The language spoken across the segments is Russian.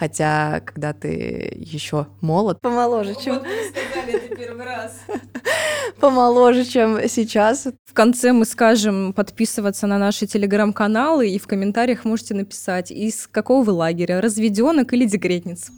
Хотя, когда ты еще молод, помоложе, чем... Вот вы сказали это первый раз. помоложе, чем сейчас. В конце мы скажем подписываться на наши телеграм-каналы и в комментариях можете написать, из какого вы лагеря, разведенок или декретниц.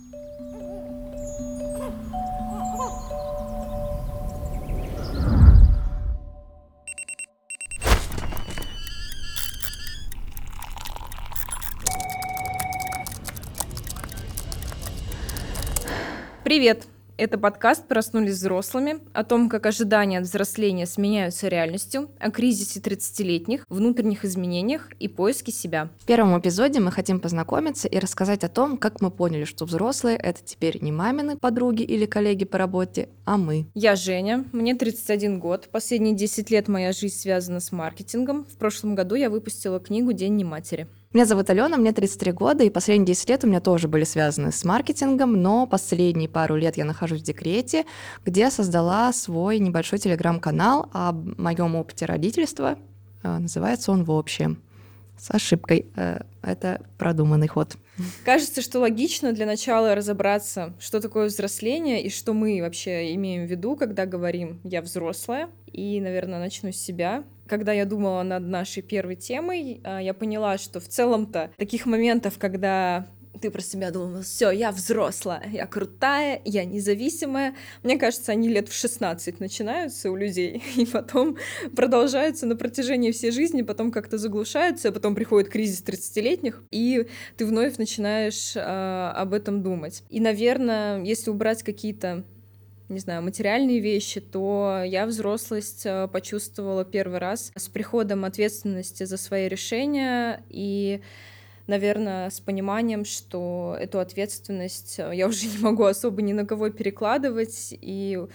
Привет! Это подкаст «Проснулись взрослыми» о том, как ожидания от взросления сменяются реальностью, о кризисе 30-летних, внутренних изменениях и поиске себя. В первом эпизоде мы хотим познакомиться и рассказать о том, как мы поняли, что взрослые — это теперь не мамины подруги или коллеги по работе, а мы. Я Женя, мне 31 год. Последние 10 лет моя жизнь связана с маркетингом. В прошлом году я выпустила книгу «День не матери». Меня зовут Алена, мне 33 года, и последние 10 лет у меня тоже были связаны с маркетингом, но последние пару лет я нахожусь в декрете, где создала свой небольшой телеграм-канал о моем опыте родительства. Э, называется он «В общем». С ошибкой. Э, это продуманный ход. Кажется, что логично для начала разобраться, что такое взросление и что мы вообще имеем в виду, когда говорим «я взрослая». И, наверное, начну с себя когда я думала над нашей первой темой, а, я поняла, что в целом-то таких моментов, когда ты про себя думала, все, я взрослая, я крутая, я независимая. Мне кажется, они лет в 16 начинаются у людей, и потом продолжаются на протяжении всей жизни, потом как-то заглушаются, а потом приходит кризис 30-летних, и ты вновь начинаешь э, об этом думать. И, наверное, если убрать какие-то не знаю, материальные вещи, то я взрослость э, почувствовала первый раз с приходом ответственности за свои решения и наверное, с пониманием, что эту ответственность э, я уже не могу особо ни на кого перекладывать, и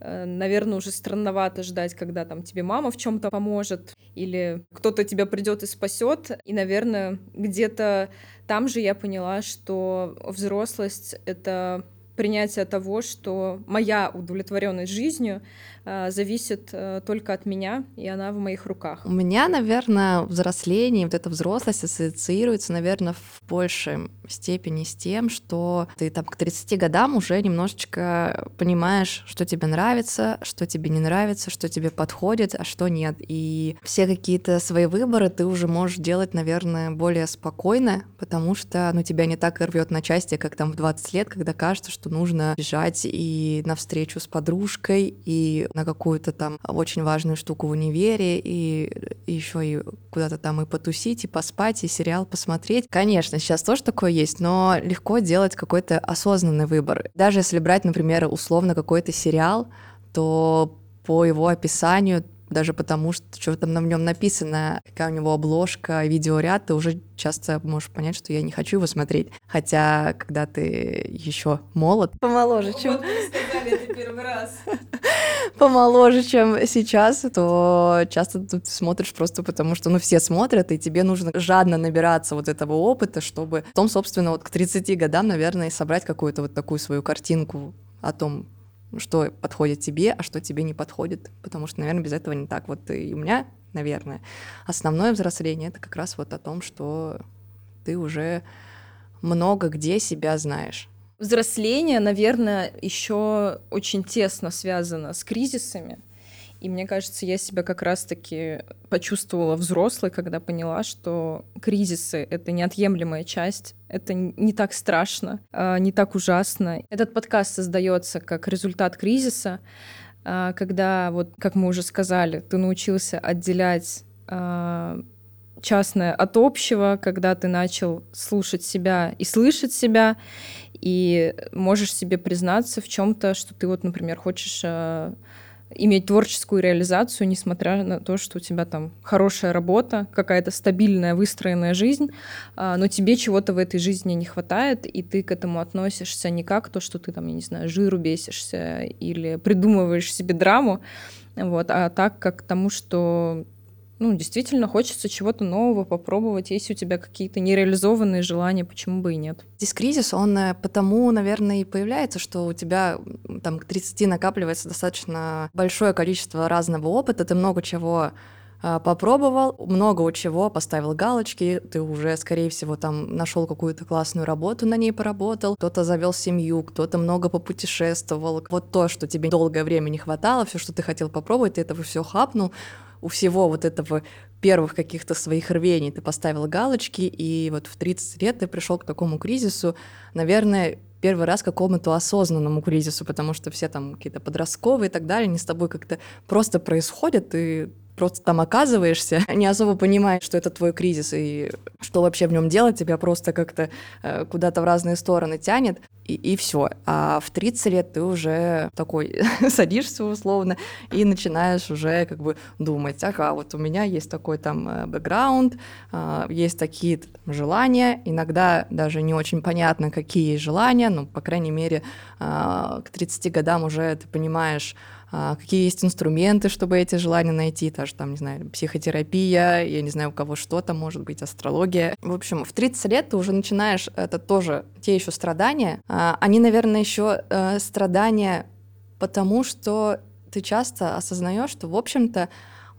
э, наверное, уже странновато ждать, когда там тебе мама в чем-то поможет, или кто-то тебя придет и спасет. И, наверное, где-то там же я поняла, что взрослость — это принятие того, что моя удовлетворенность жизнью э, зависит э, только от меня, и она в моих руках. У меня, наверное, взросление, вот эта взрослость ассоциируется, наверное, в большей степени с тем, что ты там к 30 годам уже немножечко понимаешь, что тебе нравится, что тебе не нравится, что тебе подходит, а что нет. И все какие-то свои выборы ты уже можешь делать, наверное, более спокойно, потому что ну, тебя не так рвет на части, как там в 20 лет, когда кажется, что нужно бежать и на встречу с подружкой, и на какую-то там очень важную штуку в универе, и еще и куда-то там и потусить, и поспать, и сериал посмотреть. Конечно, сейчас тоже такое есть, но легко делать какой-то осознанный выбор. Даже если брать, например, условно какой-то сериал, то по его описанию даже потому, что что там на нем написано, какая у него обложка, видеоряд, ты уже часто можешь понять, что я не хочу его смотреть. Хотя, когда ты еще молод, помоложе, чем... Вот сказали это первый раз. помоложе, чем сейчас, то часто ты смотришь просто потому, что, ну, все смотрят, и тебе нужно жадно набираться вот этого опыта, чтобы потом, собственно, вот к 30 годам, наверное, собрать какую-то вот такую свою картинку о том, что подходит тебе, а что тебе не подходит, потому что, наверное, без этого не так. Вот и у меня, наверное, основное взросление — это как раз вот о том, что ты уже много где себя знаешь. Взросление, наверное, еще очень тесно связано с кризисами. И мне кажется, я себя как раз-таки почувствовала взрослой, когда поняла, что кризисы — это неотъемлемая часть, это не так страшно, а, не так ужасно. Этот подкаст создается как результат кризиса, а, когда, вот, как мы уже сказали, ты научился отделять а, частное от общего, когда ты начал слушать себя и слышать себя, и можешь себе признаться в чем-то, что ты вот, например, хочешь иметь творческую реализацию, несмотря на то, что у тебя там хорошая работа, какая-то стабильная, выстроенная жизнь, а, но тебе чего-то в этой жизни не хватает, и ты к этому относишься не как то, что ты там, я не знаю, жиру бесишься или придумываешь себе драму, вот, а так как к тому, что ну, действительно хочется чего-то нового попробовать. Если у тебя какие-то нереализованные желания, почему бы и нет? Здесь кризис, он э, потому, наверное, и появляется, что у тебя там к 30 накапливается достаточно большое количество разного опыта, ты много чего а, попробовал, много у чего, поставил галочки, ты уже, скорее всего, там нашел какую-то классную работу, на ней поработал, кто-то завел семью, кто-то много попутешествовал. Вот то, что тебе долгое время не хватало, все, что ты хотел попробовать, ты этого все хапнул, у всего вот этого первых каких-то своих рвений. Ты поставил галочки, и вот в 30 лет ты пришел к такому кризису, наверное, первый раз к какому-то осознанному кризису, потому что все там какие-то подростковые и так далее, не с тобой как-то просто происходят, и просто там оказываешься, не особо понимаешь, что это твой кризис и что вообще в нем делать, тебя просто как-то э, куда-то в разные стороны тянет, и, и все. А в 30 лет ты уже такой садишься условно и начинаешь уже как бы думать, ага, вот у меня есть такой там э, бэкграунд, э, есть такие желания, иногда даже не очень понятно, какие желания, но, по крайней мере, э, к 30 годам уже ты понимаешь, а, какие есть инструменты, чтобы эти желания найти, даже там, не знаю, психотерапия, я не знаю, у кого что то может быть, астрология. В общем, в 30 лет ты уже начинаешь, это тоже те еще страдания, а, они, наверное, еще э, страдания потому, что ты часто осознаешь, что, в общем-то,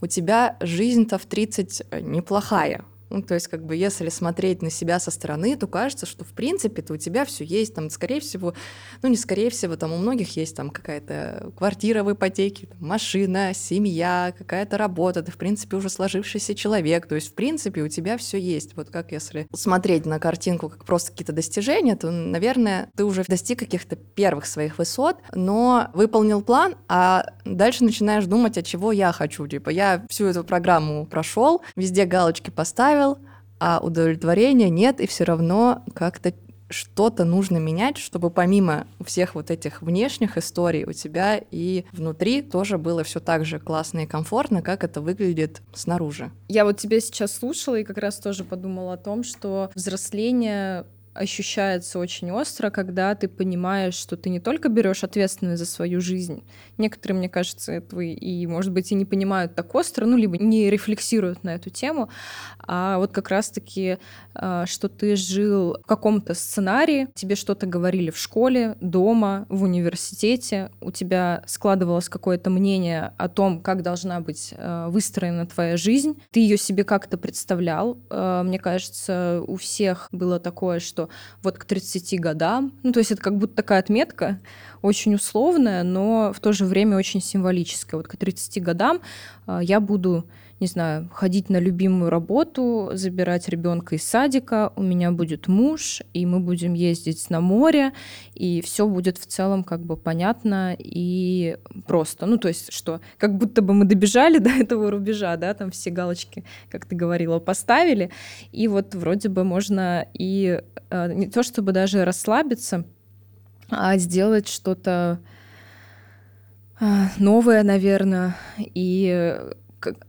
у тебя жизнь-то в 30 э, неплохая. Ну, то есть, как бы, если смотреть на себя со стороны, то кажется, что, в принципе-то у тебя все есть, там, скорее всего, ну, не скорее всего, там у многих есть там какая-то квартира в ипотеке, там, машина, семья, какая-то работа, ты, в принципе, уже сложившийся человек, то есть, в принципе, у тебя все есть. Вот как если смотреть на картинку как просто какие-то достижения, то, наверное, ты уже достиг каких-то первых своих высот, но выполнил план, а дальше начинаешь думать, от чего я хочу. Типа, я всю эту программу прошел, везде галочки поставил, поставил, а удовлетворения нет, и все равно как-то что-то нужно менять, чтобы помимо всех вот этих внешних историй у тебя и внутри тоже было все так же классно и комфортно, как это выглядит снаружи. Я вот тебя сейчас слушала и как раз тоже подумала о том, что взросление ощущается очень остро, когда ты понимаешь, что ты не только берешь ответственность за свою жизнь. Некоторые, мне кажется, этого и, может быть, и не понимают так остро, ну, либо не рефлексируют на эту тему, а вот как раз-таки, а, что ты жил в каком-то сценарии, тебе что-то говорили в школе, дома, в университете, у тебя складывалось какое-то мнение о том, как должна быть а, выстроена твоя жизнь, ты ее себе как-то представлял. А, мне кажется, у всех было такое, что вот к 30 годам, ну, то есть это как будто такая отметка, очень условная, но в то же время очень символическая. Вот к 30 годам а, я буду не знаю, ходить на любимую работу, забирать ребенка из садика, у меня будет муж, и мы будем ездить на море, и все будет в целом как бы понятно и просто. Ну, то есть, что как будто бы мы добежали до этого рубежа, да, там все галочки, как ты говорила, поставили, и вот вроде бы можно и э, не то чтобы даже расслабиться, а сделать что-то э, новое, наверное, и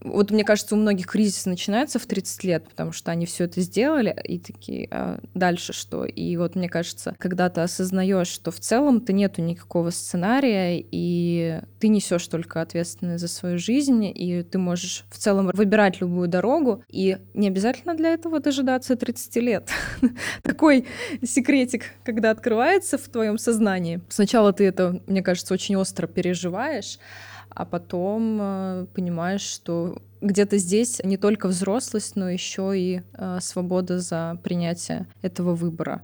вот мне кажется, у многих кризис начинается в 30 лет, потому что они все это сделали, и такие, а дальше что? И вот мне кажется, когда ты осознаешь, что в целом ты нету никакого сценария, и ты несешь только ответственность за свою жизнь, и ты можешь в целом выбирать любую дорогу, и не обязательно для этого дожидаться 30 лет. Такой секретик, когда открывается в твоем сознании. Сначала ты это, мне кажется, очень остро переживаешь, а потом э, понимаешь, что где-то здесь не только взрослость, но еще и э, свобода за принятие этого выбора.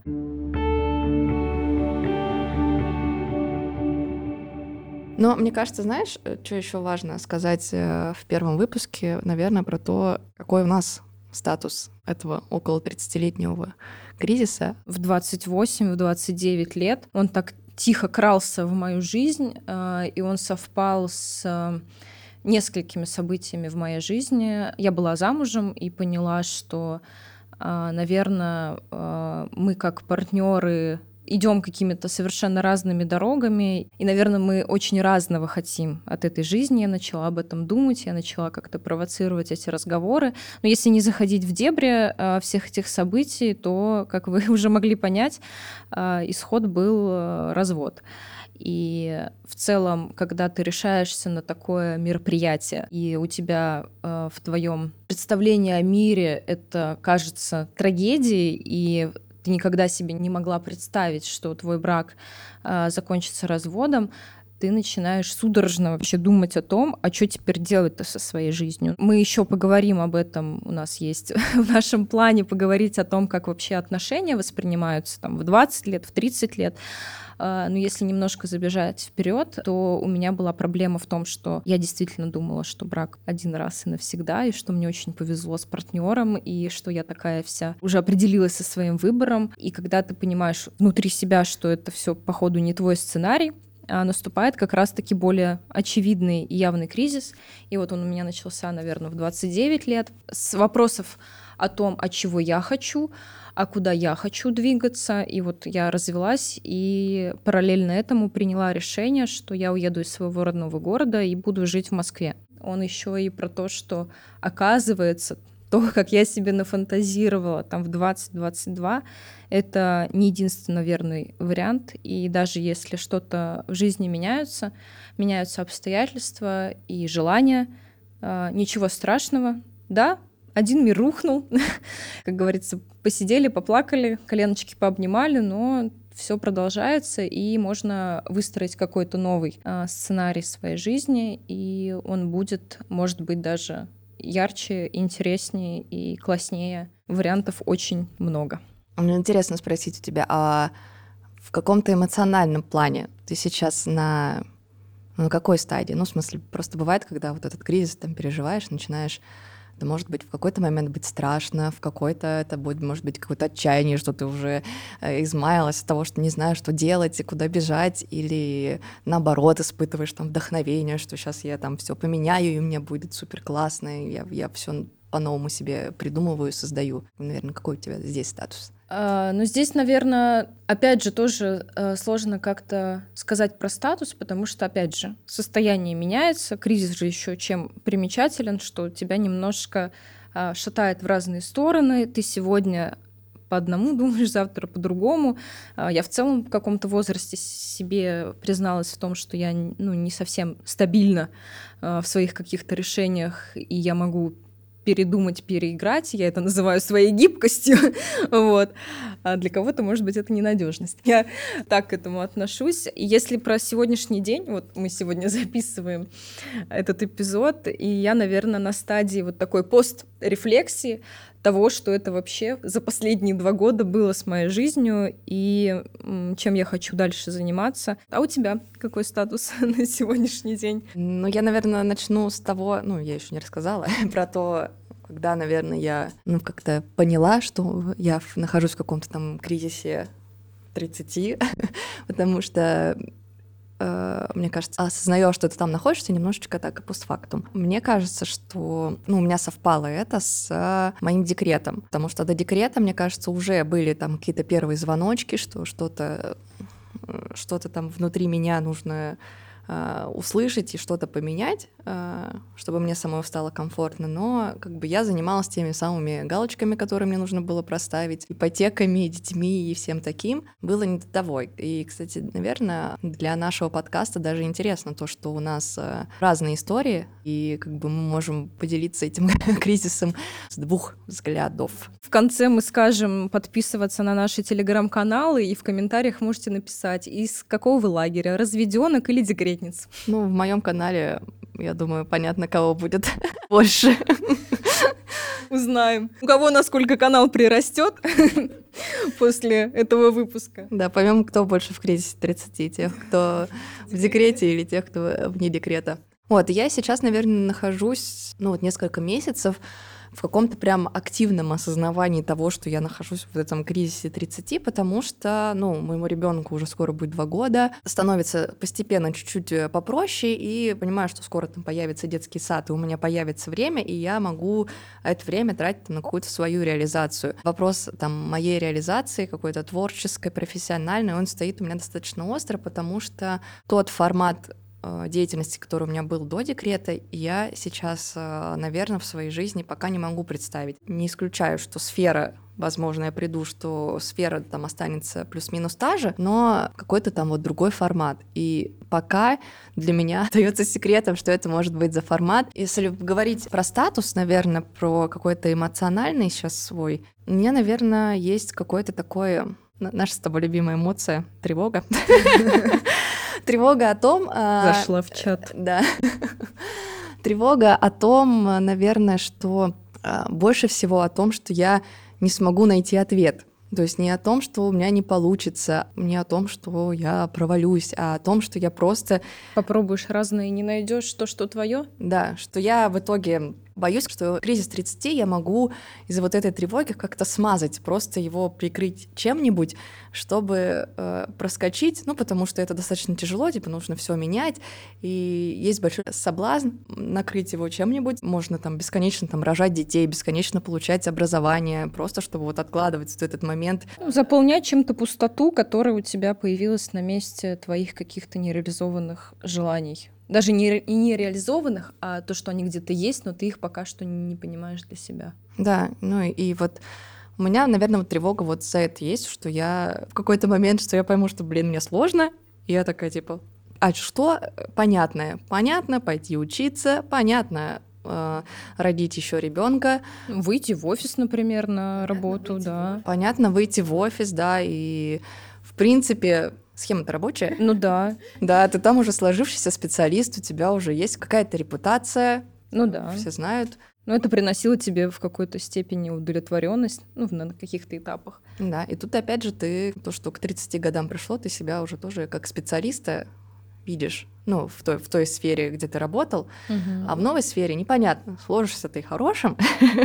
Но мне кажется, знаешь, э, что еще важно сказать в первом выпуске, наверное, про то, какой у нас статус этого около 30-летнего кризиса. В 28, в 29 лет он так тихо крался в мою жизнь, э, и он совпал с э, несколькими событиями в моей жизни. Я была замужем и поняла, что, э, наверное, мы как партнеры идем какими-то совершенно разными дорогами, и, наверное, мы очень разного хотим от этой жизни. Я начала об этом думать, я начала как-то провоцировать эти разговоры. Но если не заходить в дебри э, всех этих событий, то, как вы уже могли понять, э, исход был э, развод. И в целом, когда ты решаешься на такое мероприятие, и у тебя э, в твоем представлении о мире это кажется трагедией, и ты никогда себе не могла представить, что твой брак э, закончится разводом, ты начинаешь судорожно вообще думать о том, а что теперь делать-то со своей жизнью. Мы еще поговорим об этом, у нас есть в нашем плане поговорить о том, как вообще отношения воспринимаются там в 20 лет, в 30 лет. А, но если немножко забежать вперед, то у меня была проблема в том, что я действительно думала, что брак один раз и навсегда, и что мне очень повезло с партнером, и что я такая вся уже определилась со своим выбором. И когда ты понимаешь внутри себя, что это все походу не твой сценарий, а наступает как раз-таки более очевидный и явный кризис. И вот он у меня начался, наверное, в 29 лет. С вопросов о том, от чего я хочу, а куда я хочу двигаться. И вот я развелась и параллельно этому приняла решение, что я уеду из своего родного города и буду жить в Москве. Он еще и про то, что оказывается то, как я себе нафантазировала там в 2022, это не единственно верный вариант. И даже если что-то в жизни меняются, меняются обстоятельства и желания, а, ничего страшного. Да, один мир рухнул, как говорится, посидели, поплакали, коленочки пообнимали, но все продолжается, и можно выстроить какой-то новый э, сценарий своей жизни, и он будет, может быть, даже ярче, интереснее и класснее. Вариантов очень много. Мне интересно спросить у тебя, а в каком-то эмоциональном плане ты сейчас на, на какой стадии? Ну, в смысле, просто бывает, когда вот этот кризис там переживаешь, начинаешь это может быть в какой-то момент быть страшно, в какой-то это будет, может быть, какое-то отчаяние, что ты уже э, измаялась от того, что не знаешь, что делать и куда бежать, или наоборот испытываешь там вдохновение, что сейчас я там все поменяю, и мне будет супер классно, и я, я все по-новому себе придумываю, создаю. Наверное, какой у тебя здесь статус? А, ну, здесь, наверное, опять же, тоже э, сложно как-то сказать про статус, потому что, опять же, состояние меняется, кризис же еще чем примечателен, что тебя немножко а, шатает в разные стороны, ты сегодня по одному думаешь, завтра по-другому. А, я в целом в каком-то возрасте себе призналась в том, что я ну, не совсем стабильна в своих каких-то решениях, и я могу передумать, переиграть. Я это называю своей гибкостью. вот. А для кого-то, может быть, это ненадежность. Я так к этому отношусь. Если про сегодняшний день, вот мы сегодня записываем этот эпизод, и я, наверное, на стадии вот такой пост-рефлексии того, что это вообще за последние два года было с моей жизнью и чем я хочу дальше заниматься. А у тебя какой статус на сегодняшний день? Ну, я, наверное, начну с того, ну, я еще не рассказала, про то, когда, наверное, я ну, как-то поняла, что я нахожусь в каком-то там кризисе 30, потому что э, мне кажется, осознаешь, что ты там находишься, немножечко так и постфактум. Мне кажется, что ну, у меня совпало это с э, моим декретом, потому что до декрета, мне кажется, уже были там какие-то первые звоночки, что что-то э, что-то там внутри меня нужно э, услышать и что-то поменять, чтобы мне самой стало комфортно, но как бы я занималась теми самыми галочками, которые мне нужно было проставить, ипотеками, детьми и всем таким. Было не до того. И, кстати, наверное, для нашего подкаста даже интересно то, что у нас э, разные истории, и как бы мы можем поделиться этим кризисом с двух взглядов. В конце мы скажем подписываться на наши телеграм-каналы, и в комментариях можете написать, из какого вы лагеря, разведенок или декретниц. Ну, в моем канале, я думаю, понятно, кого будет больше. Узнаем. У кого насколько канал прирастет после этого выпуска. Да, поймем, кто больше в кризисе 30, тех, кто в декрете или тех, кто вне декрета. Вот, я сейчас, наверное, нахожусь, ну вот несколько месяцев в каком-то прям активном осознавании того, что я нахожусь в этом кризисе 30, потому что, ну, моему ребенку уже скоро будет два года, становится постепенно чуть-чуть э, попроще, и понимаю, что скоро там появится детский сад, и у меня появится время, и я могу это время тратить на какую-то свою реализацию. Вопрос там моей реализации, какой-то творческой, профессиональной, он стоит у меня достаточно остро, потому что тот формат деятельности, который у меня был до декрета, я сейчас, э, наверное, в своей жизни пока не могу представить. Не исключаю, что сфера возможно, я приду, что сфера там останется плюс-минус та же, но какой-то там вот другой формат. И пока для меня остается секретом, что это может быть за формат. Если говорить про статус, наверное, про какой-то эмоциональный сейчас свой, у меня, наверное, есть какое-то такое наша с тобой любимая эмоция — тревога. Тревога о том... А, Зашла в чат. Да. Тревога о том, наверное, что а, больше всего о том, что я не смогу найти ответ. То есть не о том, что у меня не получится, не о том, что я провалюсь, а о том, что я просто... Попробуешь разное и не найдешь то, что твое? Да, что я в итоге Боюсь, что кризис 30 я могу из-за вот этой тревоги как-то смазать, просто его прикрыть чем-нибудь, чтобы э, проскочить, ну, потому что это достаточно тяжело, типа нужно все менять, и есть большой соблазн накрыть его чем-нибудь. Можно там бесконечно там рожать детей, бесконечно получать образование, просто чтобы вот откладывать вот этот момент. Ну, заполнять чем-то пустоту, которая у тебя появилась на месте твоих каких-то нереализованных желаний даже не, и не реализованных, а то, что они где-то есть, но ты их пока что не понимаешь для себя. Да, ну и, вот у меня, наверное, вот тревога вот за это есть, что я в какой-то момент, что я пойму, что, блин, мне сложно, и я такая, типа, а что? Понятное. Понятно, пойти учиться, понятно, э, родить еще ребенка. Выйти в офис, например, на работу, да. Понятно, выйти в офис, да, и в принципе Схема-то рабочая. Ну да. Да, ты там уже сложившийся специалист, у тебя уже есть какая-то репутация. Ну да. Все знают. Но это приносило тебе в какой-то степени удовлетворенность, ну, на каких-то этапах. Да, и тут опять же ты, то, что к 30 годам пришло, ты себя уже тоже как специалиста видишь, ну, в той, в той сфере, где ты работал, угу. а в новой сфере непонятно, сложишься ты хорошим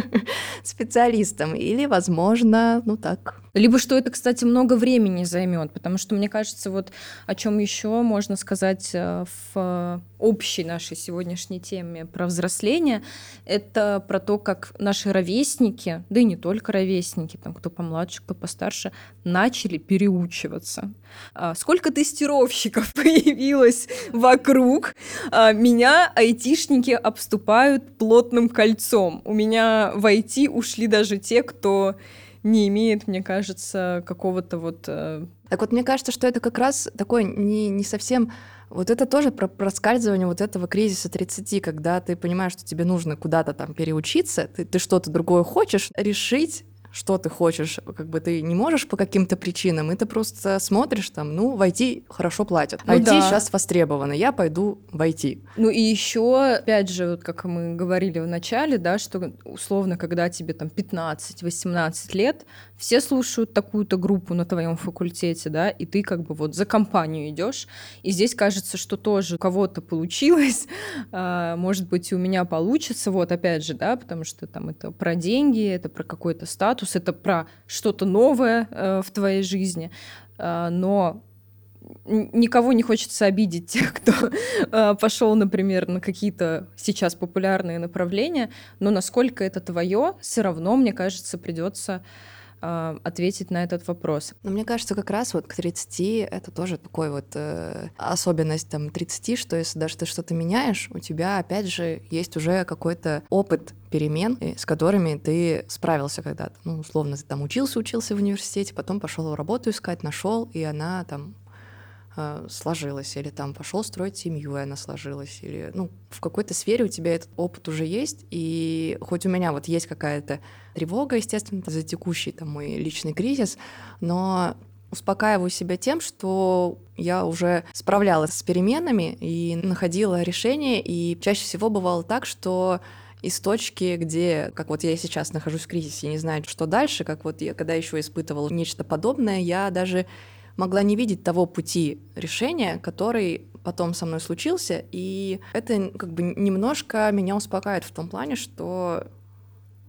специалистом или, возможно, ну так. Либо что это, кстати, много времени займет, потому что мне кажется, вот о чем еще можно сказать э, в общей нашей сегодняшней теме про взросление, это про то, как наши ровесники, да и не только ровесники, там кто помладше, кто постарше, начали переучиваться. А сколько тестировщиков появилось в вокруг. А, меня айтишники обступают плотным кольцом. У меня в IT ушли даже те, кто не имеет, мне кажется, какого-то вот... Э, так вот, мне кажется, что это как раз такой не, не совсем... Вот это тоже про проскальзывание вот этого кризиса 30, когда ты понимаешь, что тебе нужно куда-то там переучиться, ты, ты что-то другое хочешь решить, что ты хочешь, как бы ты не можешь по каким-то причинам, и ты просто смотришь там, ну, в IT хорошо платят. Ну, IT да. сейчас востребовано, я пойду в IT. Ну и еще, опять же, вот как мы говорили в начале, да, что условно, когда тебе там 15-18 лет, все слушают такую-то группу на твоем факультете, да, и ты как бы вот за компанию идешь. И здесь кажется, что тоже у кого-то получилось, а, может быть, и у меня получится, вот опять же, да, потому что там это про деньги, это про какой-то статус, это про что-то новое э, в твоей жизни, а, но никого не хочется обидеть тех, кто э, пошел, например, на какие-то сейчас популярные направления, но насколько это твое, все равно, мне кажется, придется а, ответить на этот вопрос. Но мне кажется, как раз вот к 30 это тоже такой вот э, особенность там 30, что если даже ты что-то меняешь, у тебя опять же есть уже какой-то опыт перемен, с которыми ты справился когда-то. Ну, условно, ты там учился, учился в университете, потом пошел работу искать, нашел, и она там э, сложилась, или там пошел строить семью, и она сложилась, или ну в какой-то сфере у тебя этот опыт уже есть, и хоть у меня вот есть какая-то тревога, естественно, за текущий там мой личный кризис, но успокаиваю себя тем, что я уже справлялась с переменами и находила решение, и чаще всего бывало так, что из точки, где, как вот я сейчас нахожусь в кризисе, не знаю, что дальше, как вот я когда еще испытывала нечто подобное, я даже могла не видеть того пути решения, который потом со мной случился, и это как бы немножко меня успокаивает в том плане, что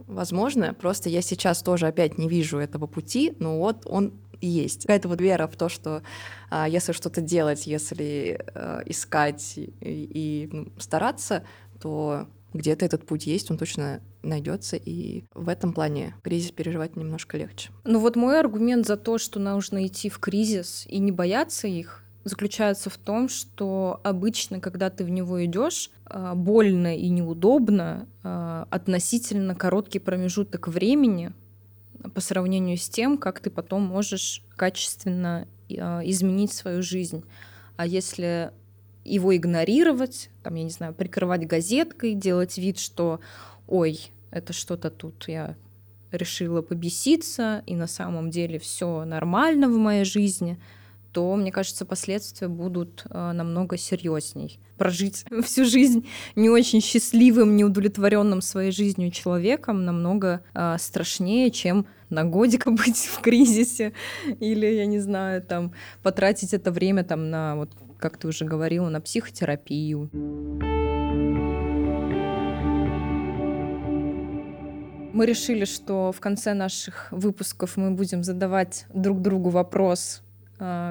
возможно, просто я сейчас тоже опять не вижу этого пути, но вот он есть. Какая-то вот вера в то, что а, если что-то делать, если а, искать и, и ну, стараться, то где-то этот путь есть, он точно найдется, и в этом плане кризис переживать немножко легче. Ну вот мой аргумент за то, что нужно идти в кризис и не бояться их, заключается в том, что обычно, когда ты в него идешь, а, больно и неудобно а, относительно короткий промежуток времени по сравнению с тем, как ты потом можешь качественно а, изменить свою жизнь. А если его игнорировать, там, я не знаю, прикрывать газеткой, делать вид, что ой, это что-то тут я решила побеситься, и на самом деле все нормально в моей жизни, то, мне кажется, последствия будут э, намного серьезней. Прожить всю жизнь не очень счастливым, неудовлетворенным своей жизнью человеком намного э, страшнее, чем на годик быть в кризисе или, я не знаю, там потратить это время там на, вот, как ты уже говорила, на психотерапию. Мы решили, что в конце наших выпусков мы будем задавать друг другу вопрос,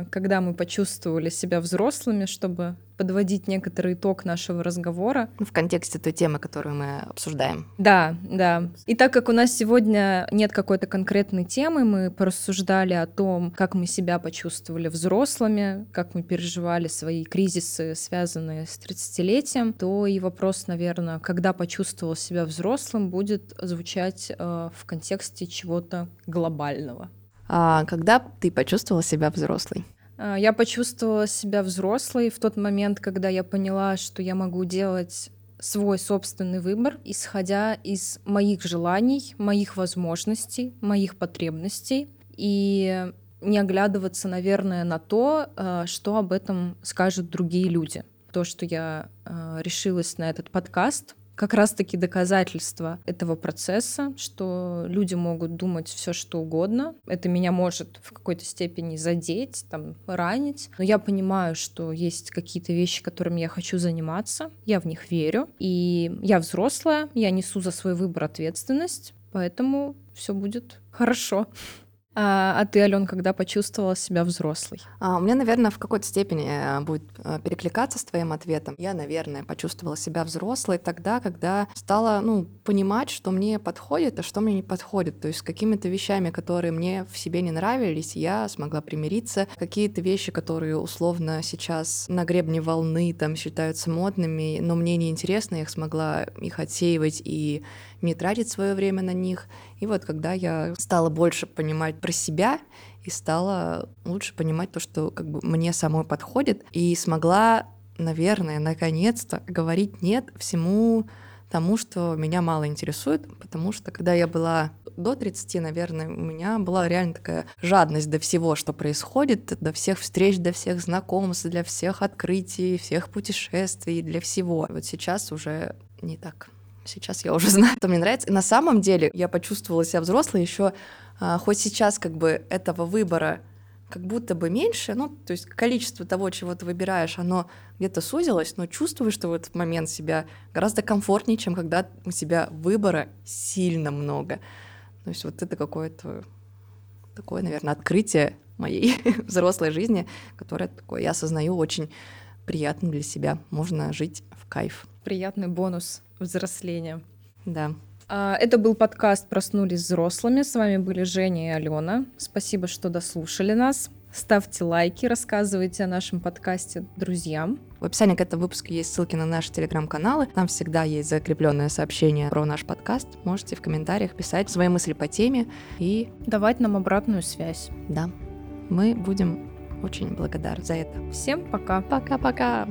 когда мы почувствовали себя взрослыми, чтобы подводить некоторый итог нашего разговора. В контексте той темы, которую мы обсуждаем. Да, да. И так как у нас сегодня нет какой-то конкретной темы, мы порассуждали о том, как мы себя почувствовали взрослыми, как мы переживали свои кризисы, связанные с 30-летием, то и вопрос, наверное, когда почувствовал себя взрослым, будет звучать э, в контексте чего-то глобального. А когда ты почувствовала себя взрослой? А, я почувствовала себя взрослой в тот момент, когда я поняла, что я могу делать свой собственный выбор, исходя из моих желаний, моих возможностей, моих потребностей, и не оглядываться, наверное, на то, а, что об этом скажут другие люди. То, что я решилась на этот подкаст, как раз-таки доказательство этого процесса, что люди могут думать все, что угодно. Это меня может в какой-то степени задеть, там, ранить. Но я понимаю, что есть какие-то вещи, которыми я хочу заниматься. Я в них верю. И я взрослая, я несу за свой выбор ответственность. Поэтому все будет хорошо. А, а ты, Ален, когда почувствовала себя взрослой? А, у меня, наверное, в какой-то степени э, будет э, перекликаться с твоим ответом. Я, наверное, почувствовала себя взрослой тогда, когда стала ну, понимать, что мне подходит, а что мне не подходит. То есть с какими-то вещами, которые мне в себе не нравились, я смогла примириться. Какие-то вещи, которые условно сейчас на гребне волны там считаются модными, но мне не интересно, я их смогла их отсеивать и не тратить свое время на них. И вот когда я стала больше понимать про себя и стала лучше понимать то, что как бы мне самой подходит, и смогла, наверное, наконец-то говорить нет всему тому, что меня мало интересует, потому что когда я была до 30, наверное, у меня была реально такая жадность до всего, что происходит, до всех встреч, до всех знакомств, для всех открытий, всех путешествий, для всего. Вот сейчас уже не так. Сейчас я уже знаю, что мне нравится. И на самом деле я почувствовала себя взрослой еще, а, хоть сейчас как бы этого выбора как будто бы меньше, ну, то есть количество того, чего ты выбираешь, оно где-то сузилось, но чувствуешь, что в этот момент себя гораздо комфортнее, чем когда у тебя выбора сильно много. То есть вот это какое-то такое, наверное, открытие моей взрослой жизни, которое такое я осознаю очень приятным для себя. Можно жить в кайф. Приятный бонус взросления. Да. А, это был подкаст «Проснулись взрослыми». С вами были Женя и Алена. Спасибо, что дослушали нас. Ставьте лайки, рассказывайте о нашем подкасте друзьям. В описании к этому выпуску есть ссылки на наши телеграм-каналы. Там всегда есть закрепленное сообщение про наш подкаст. Можете в комментариях писать свои мысли по теме и давать нам обратную связь. Да, мы будем очень благодарны за это. Всем пока. Пока-пока.